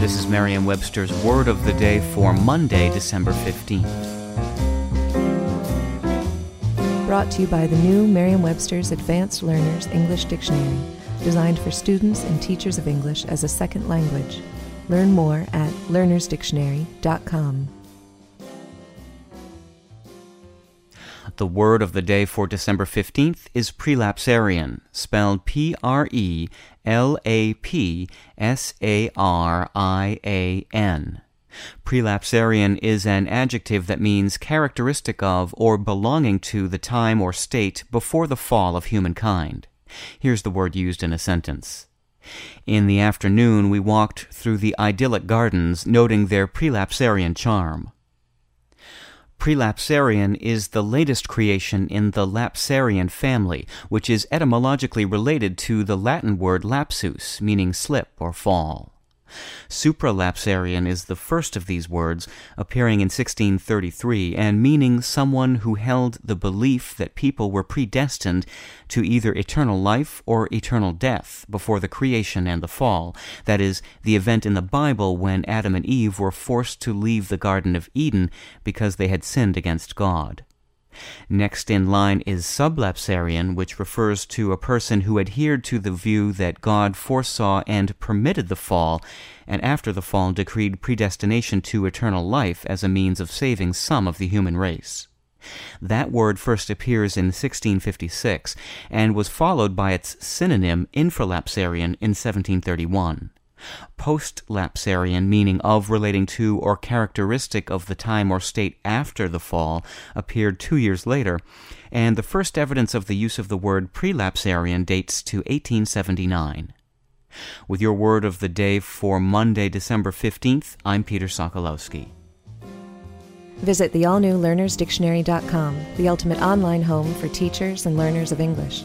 This is Merriam Webster's Word of the Day for Monday, December 15th. Brought to you by the new Merriam Webster's Advanced Learners English Dictionary, designed for students and teachers of English as a second language. Learn more at learnersdictionary.com. The word of the day for December 15th is prelapsarian, spelled P R E L A P S A R I A N. Prelapsarian is an adjective that means characteristic of or belonging to the time or state before the fall of humankind. Here's the word used in a sentence. In the afternoon, we walked through the idyllic gardens, noting their prelapsarian charm. Prelapsarian is the latest creation in the Lapsarian family, which is etymologically related to the Latin word lapsus, meaning slip or fall. Supralapsarian is the first of these words, appearing in 1633 and meaning someone who held the belief that people were predestined to either eternal life or eternal death before the creation and the fall, that is, the event in the Bible when Adam and Eve were forced to leave the Garden of Eden because they had sinned against God. Next in line is sublapsarian, which refers to a person who adhered to the view that God foresaw and permitted the fall, and after the fall decreed predestination to eternal life as a means of saving some of the human race. That word first appears in 1656 and was followed by its synonym infralapsarian in 1731. Post-lapsarian, meaning of, relating to, or characteristic of the time or state after the fall, appeared two years later, and the first evidence of the use of the word prelapsarian dates to 1879. With your word of the day for Monday, December 15th, I'm Peter Sokolowski. Visit the all new learnersdictionary.com, the ultimate online home for teachers and learners of English.